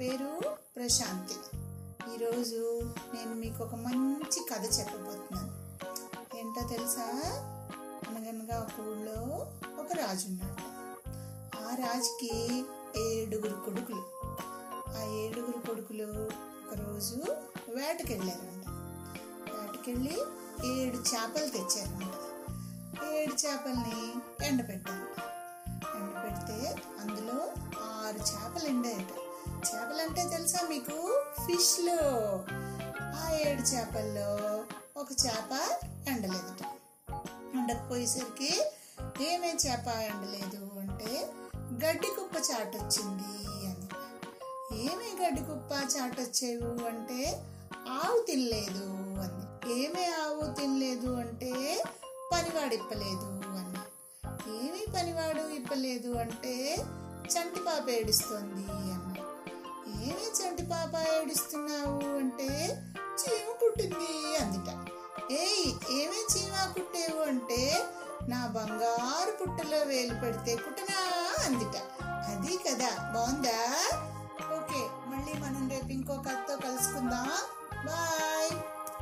పేరు ప్రశాంతి. ఈరోజు నేను మీకు ఒక మంచి కథ చెప్పబోతున్నాను. ఏంటో తెలుసా? అనగనగా ఒక ఊళ్ళో ఒక రాజు ఉన్నాడు ఆ రాజుకి ఏడుగురు కొడుకులు. ఆ ఏడుగురు కొడుకులు ఒకరోజు వేటకెళ్ళారంట. వేటకెళ్ళి ఏడు చేపలు తెచ్చారంట. ఏడు చేపల్ని ఎండబెట్టారు అంటే తెలుసా మీకు? ఫిష్లో. ఆ ఏడు చేపల్లో ఒక చేప ఎండలేదట ఎండకపోయేసరికి ఏమే చేప ఎండలేదు అంటే గడ్డి కుప్ప చాటొచ్చింది అని. ఏమే గడ్డి కుప్ప చాటొచ్చేవు అంటే ఆవు తినలేదు అంది ఏమే ఆవు తినలేదు అంటే పనివాడు ఇప్పలేదు అని. ఏమీ పనివాడు ఇప్పలేదు అంటే చంటి పాప ఏడుస్తుంది అన్నాడు ఏమీ చంటి పాప ఏడుస్తున్నావు అంటే చీమ కుట్టింది అందిట. ఏయ్ ఏమే చీమ కుట్టేవు అంటే నా బంగారు పుట్టలో వేలు పెడితే కుట్టనా అందిట. అది కదా బాగుందా? ఓకే మళ్ళీ మనం రేపు ఇంకో కథతో కలుసుకుందాం.